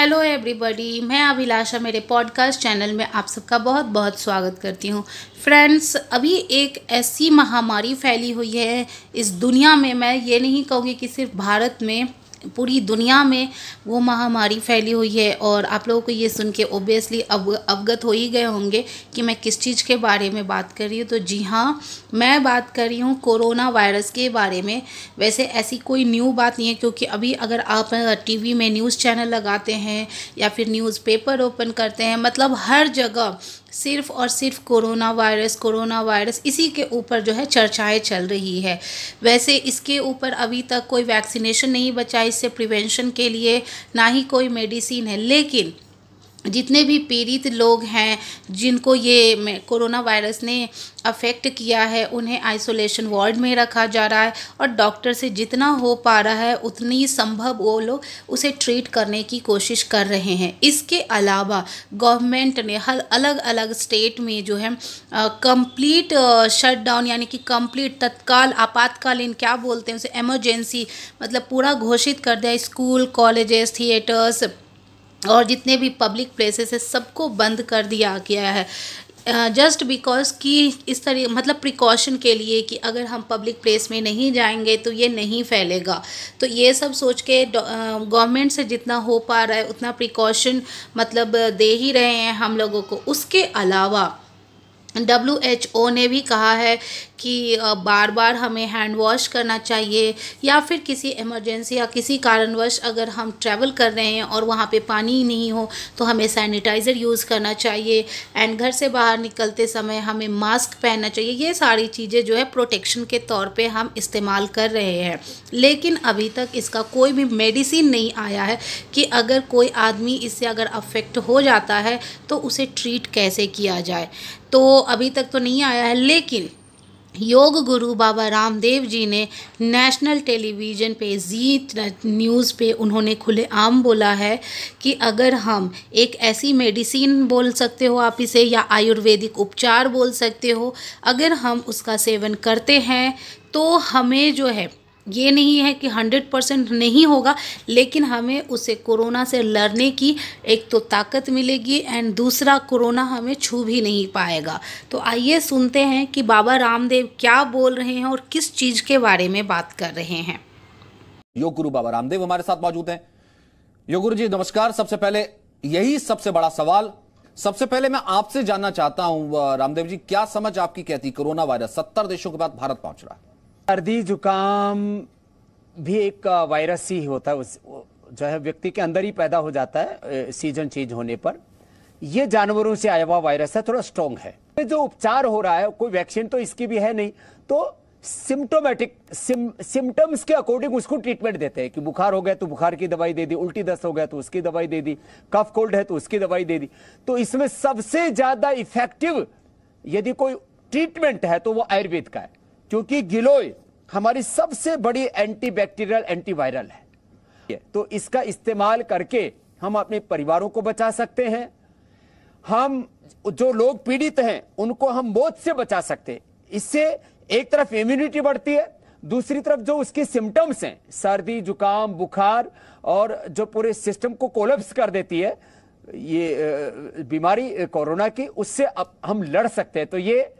Hello everybody, मैं अभिलाषा, मेरे podcast channel में आप सबका बहुत बहुत स्वागत करती हूँ। फ्रेंड्स, अभी एक ऐसी महामारी फैली हुई है इस दुनिया में, मैं ये नहीं कहूँगी कि सिर्फ़ भारत में पूरी दुनिया में वो महामारी फैली हुई है और आप लोगों को ये सुन के ओबियसली अव, अवगत हो ही गए होंगे कि मैं किस चीज़ के बारे में बात कर रही हूँ। तो जी हाँ मैं बात कर रही हूँ कोरोना वायरस के बारे में। वैसे ऐसी कोई न्यू बात नहीं है क्योंकि अभी अगर आप टीवी में न्यूज़ चैनल लगाते हैं या फिर न्यूज़पेपर ओपन करते हैं मतलब हर जगह सिर्फ़ और सिर्फ़ कोरोना वायरस कोरोना वायरस, इसी के ऊपर जो है चर्चाएँ चल रही है। वैसे इसके ऊपर अभी तक कोई वैक्सीनेशन नहीं बचा इससे प्रिवेंशन के लिए, ना ही कोई मेडिसिन है। लेकिन जितने भी पीड़ित लोग हैं, जिनको ये कोरोना वायरस ने अफेक्ट किया है, उन्हें आइसोलेशन वार्ड में रखा जा रहा है और डॉक्टर से जितना हो पा रहा है, उतनी संभव वो लोग उसे ट्रीट करने की कोशिश कर रहे हैं। इसके अलावा गवर्नमेंट ने हर अलग अलग स्टेट में जो है कंप्लीट शटडाउन यानी कि कंप्लीट तत्काल आपातकालीन क्या बोलते हैं उसे एमरजेंसी मतलब पूरा घोषित कर दिया। स्कूल कॉलेजेस थिएटर्स और जितने भी पब्लिक प्लेसेस है, सबको बंद कर दिया गया है। जस्ट बिकॉज़ कि इस तरह मतलब प्रिकॉशन के लिए कि अगर हम पब्लिक प्लेस में नहीं जाएँगे तो ये नहीं फैलेगा। तो ये सब सोच के गवर्नमेंट से जितना हो पा रहा है, उतना प्रिकॉशन मतलब दे ही रहे हैं हम लोगों को। उसके अलावा डब्ल्यू एच ओ ने भी कहा है कि बार बार हमें हैंड वॉश करना चाहिए या फिर किसी इमरजेंसी या किसी कारणवश अगर हम ट्रैवल कर रहे हैं और वहाँ पे पानी नहीं हो तो हमें सैनिटाइज़र यूज़ करना चाहिए। एंड घर से बाहर निकलते समय हमें मास्क पहनना चाहिए। ये सारी चीज़ें जो है प्रोटेक्शन के तौर पे हम इस्तेमाल कर रहे हैं। लेकिन अभी तक इसका कोई भी मेडिसिन नहीं आया है कि अगर कोई आदमी इससे अगर अफेक्ट हो जाता है तो उसे ट्रीट कैसे किया जाए? तो अभी तक तो नहीं आया है, लेकिन योग गुरु बाबा रामदेव जी ने नेशनल टेलीविज़न पे जी न्यूज़ पे उन्होंने खुले आम बोला है कि अगर हम एक ऐसी मेडिसिन बोल सकते हो आप इसे, या आयुर्वेदिक उपचार बोल सकते हो, अगर हम उसका सेवन करते हैं तो हमें जो है ये नहीं है कि हंड्रेड परसेंट नहीं होगा, लेकिन हमें उसे कोरोना से लड़ने की एक तो ताकत मिलेगी एंड दूसरा कोरोना हमें छू भी नहीं पाएगा। तो आइए सुनते हैं कि बाबा रामदेव क्या बोल रहे हैं और किस चीज़ के बारे में बात कर रहे हैं। योग गुरु बाबा रामदेव हमारे साथ मौजूद हैं। योग गुरु जी, नमस्कार। सबसे पहले यही सबसे बड़ा सवाल, सबसे पहले मैं आपसे जानना चाहता हूँ, रामदेव जी, क्या समझ आपकी कहती कोरोना वायरस? सत्तर देशों के बाद भारत पहुँच रहा है। सर्दी जुकाम भी एक वायरस ही होता है उस जो है व्यक्ति के अंदर ही पैदा हो जाता है सीज़न चेंज होने पर। ये जानवरों से आया हुआ वायरस है थोड़ा स्ट्रॉन्ग है। जो उपचार हो रहा है कोई वैक्सीन तो इसकी भी है नहीं तो सिम्टोमेटिक सिम, सिम्टम्स के अकॉर्डिंग उसको ट्रीटमेंट देते हैं कि बुखार हो गया तो बुखार की दवाई दे दी उल्टी दस्त हो गया तो उसकी दवाई दे दी कफ कोल्ड है तो उसकी दवाई दे दी। तो इसमें सबसे ज़्यादा इफ़ेक्टिव यदि कोई ट्रीटमेंट है तो वो आयुर्वेद का है। क्योंकि गिलोय हमारी सबसे बड़ी एंटी एंटीबैक्टीरियल एंटीवायरल है। तो इसका इस्तेमाल करके हम अपने परिवारों को बचा सकते हैं। हम जो लोग पीड़ित हैं, उनको हम मौत से बचा सकते हैं। इससे एक तरफ़ इम्यूनिटी बढ़ती है, दूसरी तरफ़ जो उसके सिम्टम्स हैं, सर्दी, जुकाम, बुखार और जो पूरे सिस्टम को कोलेप्स कर देती है, ये बीमारी कोरोना की, उससे अब हम लड़ सकते हैं। तो ये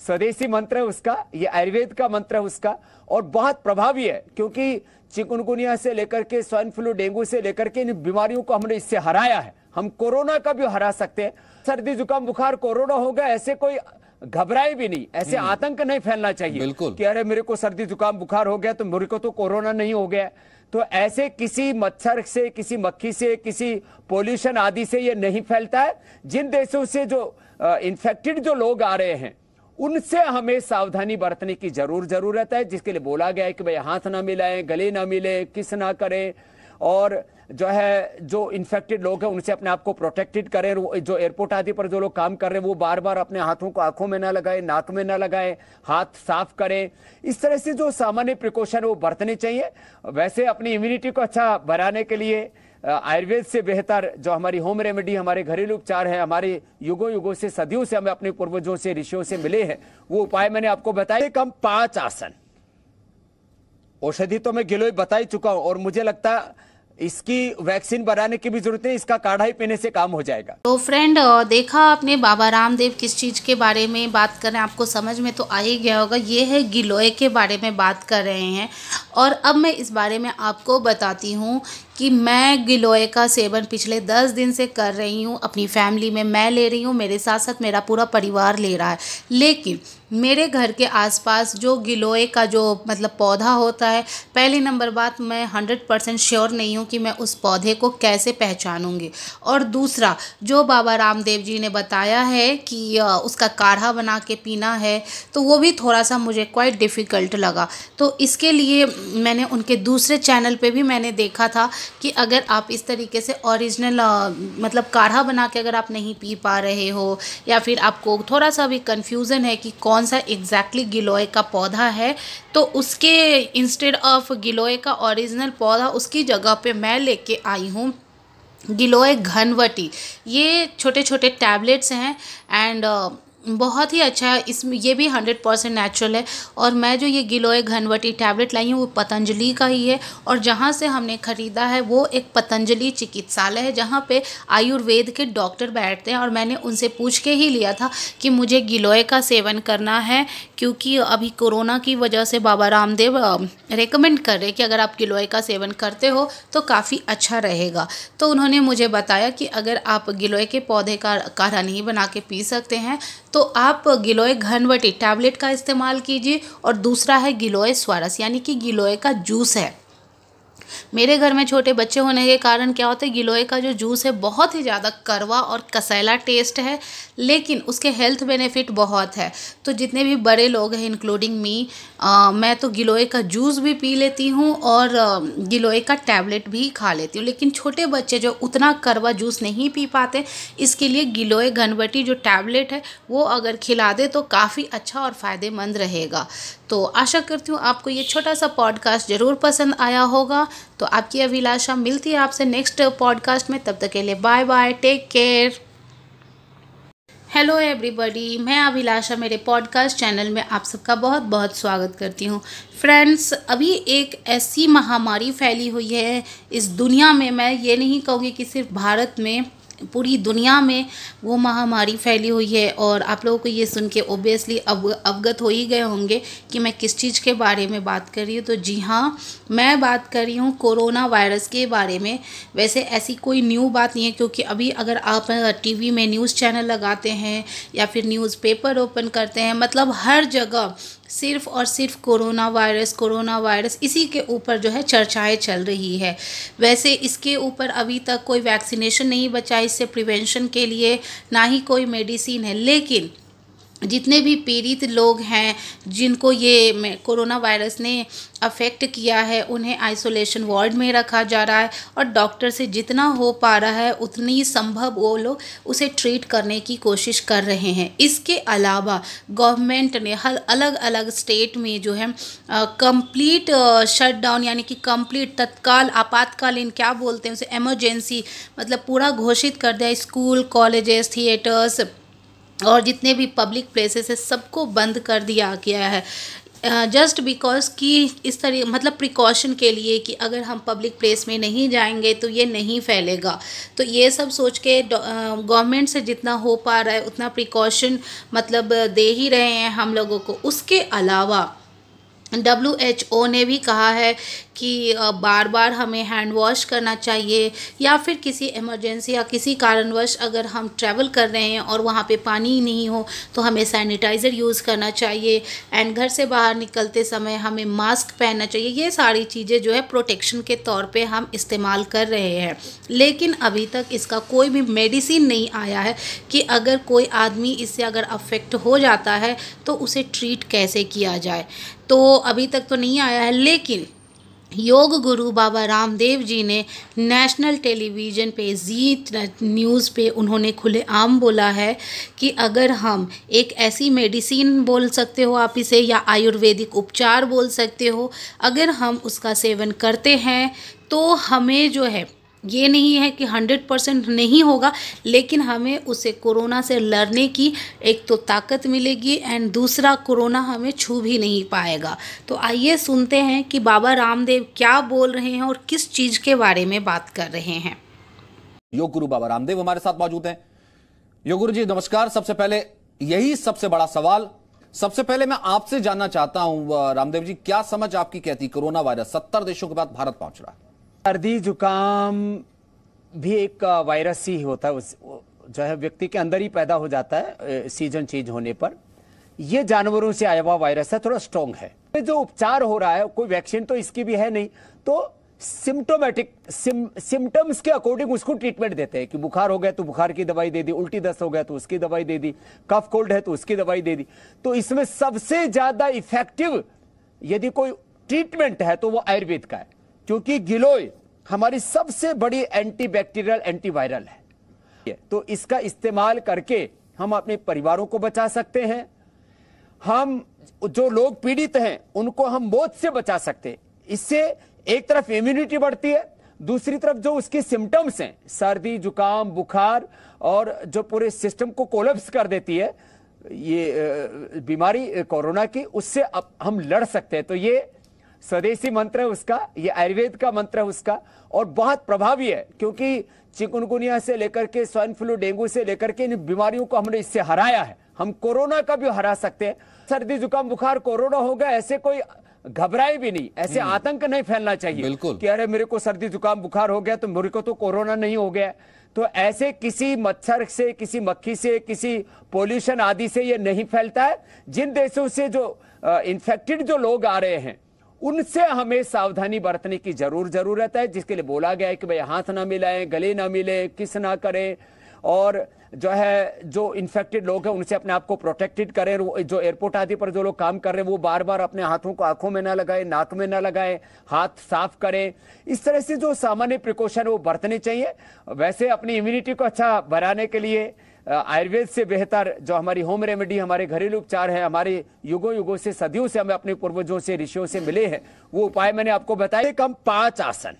स्वदेशी मंत्र है उसका ये आयुर्वेद का मंत्र है उसका और बहुत प्रभावी है क्योंकि चिकुनगुनिया से लेकर के स्वाइन फ्लू डेंगू से लेकर के इन बीमारियों को हमने इससे हराया है। हम कोरोना का भी हरा सकते हैं। सर्दी जुकाम बुखार कोरोना हो गया ऐसे कोई घबराए भी नहीं ऐसे हम्म। आतंक नहीं फैलना चाहिए बिल्कुल। कि अरे मेरे को सर्दी जुकाम बुखार हो गया तो मेरे को तो कोरोना नहीं हो गया। तो ऐसे किसी मच्छर से किसी मक्खी से किसी पोल्यूशन आदि से ये नहीं फैलता है। जिन देशों से जो इन्फेक्टेड जो लोग आ रहे हैं उनसे हमें सावधानी बरतने की ज़रूर ज़रूरत है, जिसके लिए बोला गया है कि भाई हाथ ना मिलाएँ, गले ना मिले, किस ना करें, और जो है, जो इन्फेक्टेड लोग हैं, उनसे अपने आप को प्रोटेक्टेड करें जो एयरपोर्ट आदि पर जो लोग काम कर रहे हैं, वो बार बार अपने हाथों को आँखों में ना लगाए, नाक में ना लगाए, हाथ साफ़ करें। इस तरह से जो सामान्य प्रिकॉशन वो बरतने चाहिए। वैसे अपनी इम्यूनिटी को अच्छा बनाने के लिए आयुर्वेद से बेहतर जो हमारी होम रेमेडी हमारे घरेलू उपचार है, हमारे युगों युगों से, सदियों से हमें अपने पूर्वजों से, ऋषियों से मिले हैं, वो उपाय मैंने आपको बताए। कम पाँच आसन। औषधि तो मैं गिलोय बता ही चुका हूँ, और मुझे लगता इसकी वैक्सीन बनाने की भी ज़रूरत है इसका काढ़ा ही पीने से काम हो जाएगा। तो फ्रेंड देखा आपने बाबा रामदेव किस चीज़ के बारे में बात कर रहे हैं, आपको समझ में तो आ ही गया होगा, ये है गिलोय के बारे में बात कर रहे हैं। और अब मैं इस बारे में आपको बताती हूँ कि मैं गिलोय का सेवन पिछले दस दिन से कर रही हूँ, अपनी फैमिली में मैं ले रही हूँ, मेरे साथ साथ मेरा पूरा परिवार ले रहा है। लेकिन मेरे घर के आसपास जो गिलोय का जो मतलब पौधा होता है, पहली नंबर बात मैं हंड्रेड परसेंट श्योर नहीं हूँ कि मैं उस पौधे को कैसे पहचानूँगी। और दूसरा, जो बाबा रामदेव जी ने बताया है कि उसका काढ़ा बना के पीना है तो वो भी थोड़ा सा मुझे क्वाइट डिफ़िकल्ट लगा। तो इसके लिए मैंने उनके दूसरे चैनल पे भी मैंने देखा था कि अगर आप इस तरीके से ओरिजिनल मतलब काढ़ा बना के अगर आप नहीं पी पा रहे हो, या फिर आपको थोड़ा सा भी कन्फ्यूज़न है कि कौन सा एग्जैक्टली गिलोय का पौधा है तो उसके इंस्टेड ऑफ़ गिलोय का ओरिजिनल पौधा उसकी जगह पे मैं लेके आई हूँ गिलोय घनवटी। ये छोटे छोटे टैबलेट्स हैं एंड बहुत ही अच्छा है। इसमें ये भी हंड्रेड परसेंट नेचुरल है। और मैं जो ये गिलोय घनवटी टैबलेट लाई हूँ, वो पतंजलि का ही है। और जहाँ से हमने ख़रीदा है, वो एक पतंजलि चिकित्सालय है, जहाँ पे आयुर्वेद के डॉक्टर बैठते हैं। और मैंने उनसे पूछ के ही लिया था कि मुझे गिलोय का सेवन करना है, क्योंकि अभी कोरोना की वजह से बाबा रामदेव रिकमेंड कर रहे कि अगर आप गिलोय का सेवन करते हो तो काफ़ी अच्छा रहेगा। तो उन्होंने मुझे बताया कि अगर आप गिलोय के पौधे का काढ़ा नहीं बना के पी सकते हैं तो आप गिलोय घनवटी टैबलेट का इस्तेमाल कीजिए और दूसरा है गिलोय स्वारस, यानी कि गिलोय का जूस है। मेरे घर में छोटे बच्चे होने के कारण क्या होता है गिलोय का जो जूस है बहुत ही ज़्यादा करवा और कसैला टेस्ट है, लेकिन उसके हेल्थ बेनिफिट बहुत है। तो जितने भी बड़े लोग हैं इंक्लूडिंग मी मैं तो गिलोय का जूस भी पी लेती हूँ और गिलोय का टैबलेट भी खा लेती हूँ। लेकिन छोटे बच्चे जो उतना करवा जूस नहीं पी पाते, इसके लिए गिलोय घनवटी जो टैबलेट है, वो अगर खिला दे तो काफ़ी अच्छा और फ़ायदेमंद रहेगा। तो आशा करती हूँ आपको ये छोटा सा पॉडकास्ट ज़रूर पसंद आया होगा। तो आपकी अभिलाषा, मिलती है आपसे नेक्स्ट पॉडकास्ट में। तब तक के लिए bye bye take care hello everybody मैं अभिलाषा, मेरे पॉडकास्ट चैनल में आप सबका बहुत बहुत स्वागत करती हूँ। फ्रेंड्स अभी एक ऐसी महामारी फैली हुई है इस दुनिया में, मैं ये नहीं कहूँगी कि सिर्फ़ भारत में पूरी दुनिया में वो महामारी फैली हुई है और आप लोगों को ये सुन के ओबियसली अव अवगत हो ही गए होंगे कि मैं किस चीज़ के बारे में बात कर रही हूँ। तो जी हाँ मैं बात कर रही हूँ कोरोना वायरस के बारे में। वैसे ऐसी कोई न्यू बात नहीं है क्योंकि अभी अगर आप टीवी में न्यूज़ चैनल लगाते हैं या फिर न्यूज़पेपर ओपन करते हैं मतलब हर जगह सिर्फ़ और सिर्फ़ कोरोना वायरस कोरोना वायरस, इसी के ऊपर जो है चर्चाएँ चल रही है। वैसे इसके ऊपर अभी तक कोई वैक्सीनेशन नहीं बचा इससे प्रिवेंशन के लिए, ना ही कोई मेडिसिन है। लेकिन जितने भी पीड़ित लोग हैं, जिनको ये कोरोना वायरस ने अफेक्ट किया है, उन्हें आइसोलेशन वार्ड में रखा जा रहा है और डॉक्टर से जितना हो पा रहा है, उतनी संभव वो लोग उसे ट्रीट करने की कोशिश कर रहे हैं। इसके अलावा गवर्नमेंट ने हर अलग अलग स्टेट में जो है कंप्लीट शटडाउन यानी कि कंप्लीट तत्काल, आपातकालीन क्या बोलते हैं उसे एमरजेंसी मतलब पूरा घोषित कर दिया। स्कूल कॉलेजेस थिएटर्स और जितने भी पब्लिक प्लेसेस है, सबको बंद कर दिया गया है। जस्ट बिकॉज़ कि इस तरह मतलब प्रिकॉशन के लिए कि अगर हम पब्लिक प्लेस में नहीं जाएँगे तो ये नहीं फैलेगा। तो ये सब सोच के गवर्नमेंट से जितना हो पा रहा है, उतना प्रिकॉशन मतलब दे ही रहे हैं हम लोगों को। उसके अलावा डब्ल्यू एच ओ ने भी कहा है कि बार बार हमें हैंड वॉश करना चाहिए या फिर किसी इमरजेंसी या किसी कारणवश अगर हम ट्रैवल कर रहे हैं और वहाँ पे पानी नहीं हो तो हमें सैनिटाइज़र यूज़ करना चाहिए एंड घर से बाहर निकलते समय हमें मास्क पहनना चाहिए। ये सारी चीज़ें जो है प्रोटेक्शन के तौर पे हम इस्तेमाल कर रहे हैं। लेकिन अभी तक इसका कोई भी मेडिसिन नहीं आया है कि अगर कोई आदमी इससे अगर अफेक्ट हो जाता है तो उसे ट्रीट कैसे किया जाए। तो अभी तक तो नहीं आया है, लेकिन योग गुरु बाबा रामदेव जी ने नेशनल टेलीविज़न पे, जी न्यूज़ पे उन्होंने खुलेआम बोला है कि अगर हम एक ऐसी मेडिसिन बोल सकते हो आप इसे या आयुर्वेदिक उपचार बोल सकते हो, अगर हम उसका सेवन करते हैं तो हमें जो है ये नहीं है कि हंड्रेड परसेंट नहीं होगा, लेकिन हमें उसे कोरोना से लड़ने की एक तो ताकत मिलेगी एंड दूसरा कोरोना हमें छू भी नहीं पाएगा। तो आइए सुनते हैं कि बाबा रामदेव क्या बोल रहे हैं और किस चीज़ के बारे में बात कर रहे हैं। योग गुरु बाबा रामदेव हमारे साथ मौजूद हैं। योग गुरु जी, नमस्कार। सबसे पहले यही सबसे बड़ा सवाल, सबसे पहले मैं आपसे जानना चाहता हूँ, रामदेव जी, क्या समझ आपकी कहती कोरोना वायरस? सत्तर देशों के बाद भारत पहुँच रहा है। सर्दी जुकाम भी एक वायरस ही होता है। उस जो है व्यक्ति के अंदर ही पैदा हो जाता है सीज़न चेंज होने पर। यह जानवरों से आया हुआ वायरस है थोड़ा स्ट्रॉन्ग है। जो उपचार हो रहा है कोई वैक्सीन तो इसकी भी है नहीं तो सिम्टोमेटिक सिम, सिम्टम्स के अकॉर्डिंग उसको ट्रीटमेंट देते हैं कि बुखार हो गया तो बुखार की दवाई दे दी उल्टी दस्त हो गया तो उसकी दवाई दे दी कफ कोल्ड है तो उसकी दवाई दे दी। तो इसमें सबसे ज़्यादा इफ़ेक्टिव यदि कोई ट्रीटमेंट है तो वो आयुर्वेद का है। क्योंकि गिलोय हमारी सबसे बड़ी एंटी एंटीबैक्टीरियल एंटीवायरल है। तो इसका इस्तेमाल करके हम अपने परिवारों को बचा सकते हैं। हम जो लोग पीड़ित हैं, उनको हम मौत से बचा सकते हैं। इससे एक तरफ़ इम्यूनिटी बढ़ती है, दूसरी तरफ़ जो उसके सिम्टम्स हैं, सर्दी, जुकाम, बुखार और जो पूरे सिस्टम को कोलप्स कर देती है, ये बीमारी कोरोना की, उससे अब हम लड़ सकते हैं। तो ये स्वदेशी मंत्र है उसका ये आयुर्वेद का मंत्र है उसका और बहुत प्रभावी है क्योंकि चिकुनगुनिया से लेकर के स्वाइन फ्लू डेंगू से लेकर के इन बीमारियों को हमने इससे हराया है। हम कोरोना का भी हरा सकते हैं। सर्दी जुकाम बुखार कोरोना होगा ऐसे कोई घबराए भी नहीं ऐसे हम्म। आतंक नहीं फैलना चाहिए बिल्कुल। कि अरे मेरे को सर्दी जुकाम बुखार हो गया तो मेरे को तो कोरोना नहीं हो गया। तो ऐसे किसी मच्छर से किसी मक्खी से किसी पोल्यूशन आदि से ये नहीं फैलता है। जिन देशों से जो इन्फेक्टेड जो लोग आ रहे हैं उनसे हमें सावधानी बरतने की ज़रूर ज़रूरत है, जिसके लिए बोला गया है कि भाई, हाथ ना मिलाएँ, गले ना मिले, किस ना करें, और जो है, जो इन्फेक्टेड लोग हैं, उनसे अपने आप को प्रोटेक्टेड करें जो एयरपोर्ट आदि पर जो लोग काम कर रहे हैं, वो बार बार अपने हाथों को, आँखों में ना लगाए, नाक में ना लगाए, हाथ साफ़ करें। इस तरह से जो सामान्य प्रिकॉशन वो बरतने चाहिए। वैसे अपनी इम्यूनिटी को अच्छा बनाने के लिए आयुर्वेद से बेहतर जो हमारी होम रेमेडी हमारे घरेलू उपचार है, हमारे युगों युगों से, सदियों से हमें अपने पूर्वजों से, ऋषियों से मिले हैं, वो उपाय मैंने आपको बताए। कम पाँच आसन।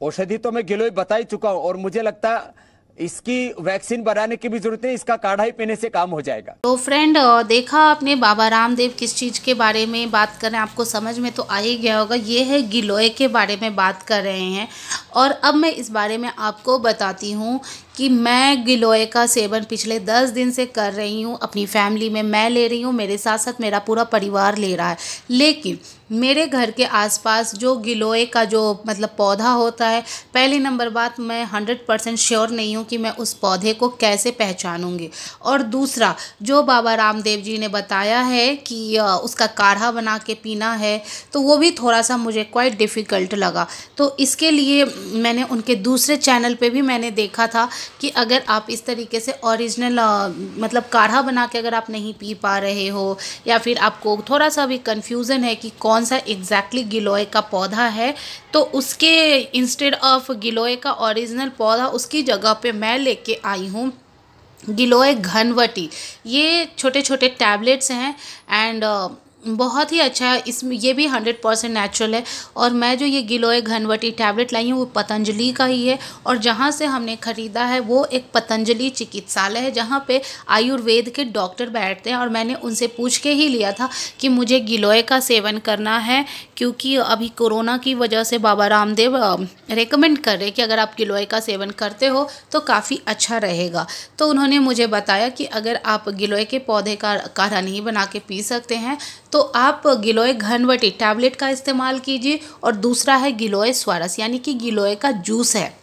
औषधि तो मैं गिलोय बता ही चुका हूँ, और मुझे लगता इसकी वैक्सीन बनाने की भी ज़रूरत है इसका काढ़ा ही पीने से काम हो जाएगा। तो फ्रेंड देखा आपने बाबा रामदेव किस चीज़ के बारे में बात कर रहे हैं, आपको समझ में तो आ ही गया होगा, ये है गिलोय के बारे में बात कर रहे हैं। और अब मैं इस बारे में आपको बताती हूँ कि मैं गिलोय का सेवन पिछले दस दिन से कर रही हूँ, अपनी फैमिली में मैं ले रही हूँ, मेरे साथ साथ मेरा पूरा परिवार ले रहा है। लेकिन मेरे घर के आसपास जो गिलोय का जो मतलब पौधा होता है, पहली नंबर बात मैं हंड्रेड परसेंट श्योर नहीं हूँ कि मैं उस पौधे को कैसे पहचानूँगी। और दूसरा, जो बाबा रामदेव जी ने बताया है कि उसका काढ़ा बना के पीना है तो वो भी थोड़ा सा मुझे क्वाइट डिफ़िकल्ट लगा। तो इसके लिए मैंने उनके दूसरे चैनल पे भी मैंने देखा था कि अगर आप इस तरीके से ओरिजिनल मतलब काढ़ा बना के अगर आप नहीं पी पा रहे हो, या फिर आपको थोड़ा सा भी कन्फ्यूज़न है कि कौन सा एग्जैक्टली गिलोय का पौधा है तो उसके इंस्टेड ऑफ़ गिलोय का ओरिजिनल पौधा उसकी जगह पे मैं लेके आई हूँ गिलोय घनवटी। ये छोटे छोटे टैबलेट्स हैं एंड बहुत ही अच्छा है। इसमें ये भी हंड्रेड परसेंट नेचुरल है। और मैं जो ये गिलोय घनवटी टैबलेट लाई हूँ, वो पतंजलि का ही है। और जहाँ से हमने ख़रीदा है, वो एक पतंजलि चिकित्सालय है, जहाँ पे आयुर्वेद के डॉक्टर बैठते हैं। और मैंने उनसे पूछ के ही लिया था कि मुझे गिलोय का सेवन करना है, क्योंकि अभी कोरोना की वजह से बाबा रामदेव रिकमेंड कर रहे कि अगर आप गिलोय का सेवन करते हो तो काफ़ी अच्छा रहेगा। तो उन्होंने मुझे बताया कि अगर आप गिलोय के पौधे का काढ़ा नहीं बना के पी सकते हैं तो आप गिलोय घनवटी टैबलेट का इस्तेमाल कीजिए और दूसरा है गिलोय स्वारस, यानी कि गिलोय का जूस है।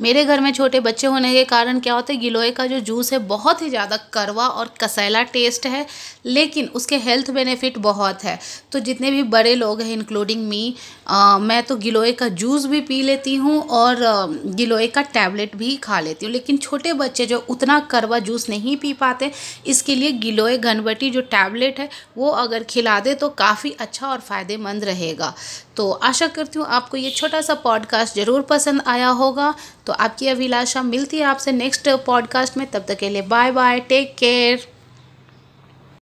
मेरे घर में छोटे बच्चे होने के कारण क्या होता है, गिलोय का जो जूस है, बहुत ही ज़्यादा करवा और कसैला टेस्ट है लेकिन उसके हेल्थ बेनिफिट बहुत है। तो जितने भी बड़े लोग हैं इंक्लूडिंग मी मैं तो गिलोय का जूस भी पी लेती हूँ और गिलोय का टैबलेट भी खा लेती हूँ। लेकिन छोटे बच्चे जो उतना करवा जूस नहीं पी पाते, इसके लिए गिलोय घनवटी जो टैबलेट है, वो अगर खिला दे तो काफ़ी अच्छा और फ़ायदेमंद रहेगा। तो आशा करती हूँ आपको ये छोटा सा पॉडकास्ट ज़रूर पसंद आया होगा। तो आपकी अभिलाषा, मिलती है आपसे नेक्स्ट पॉडकास्ट में। तब तक के लिए बाय बाय टेक केयर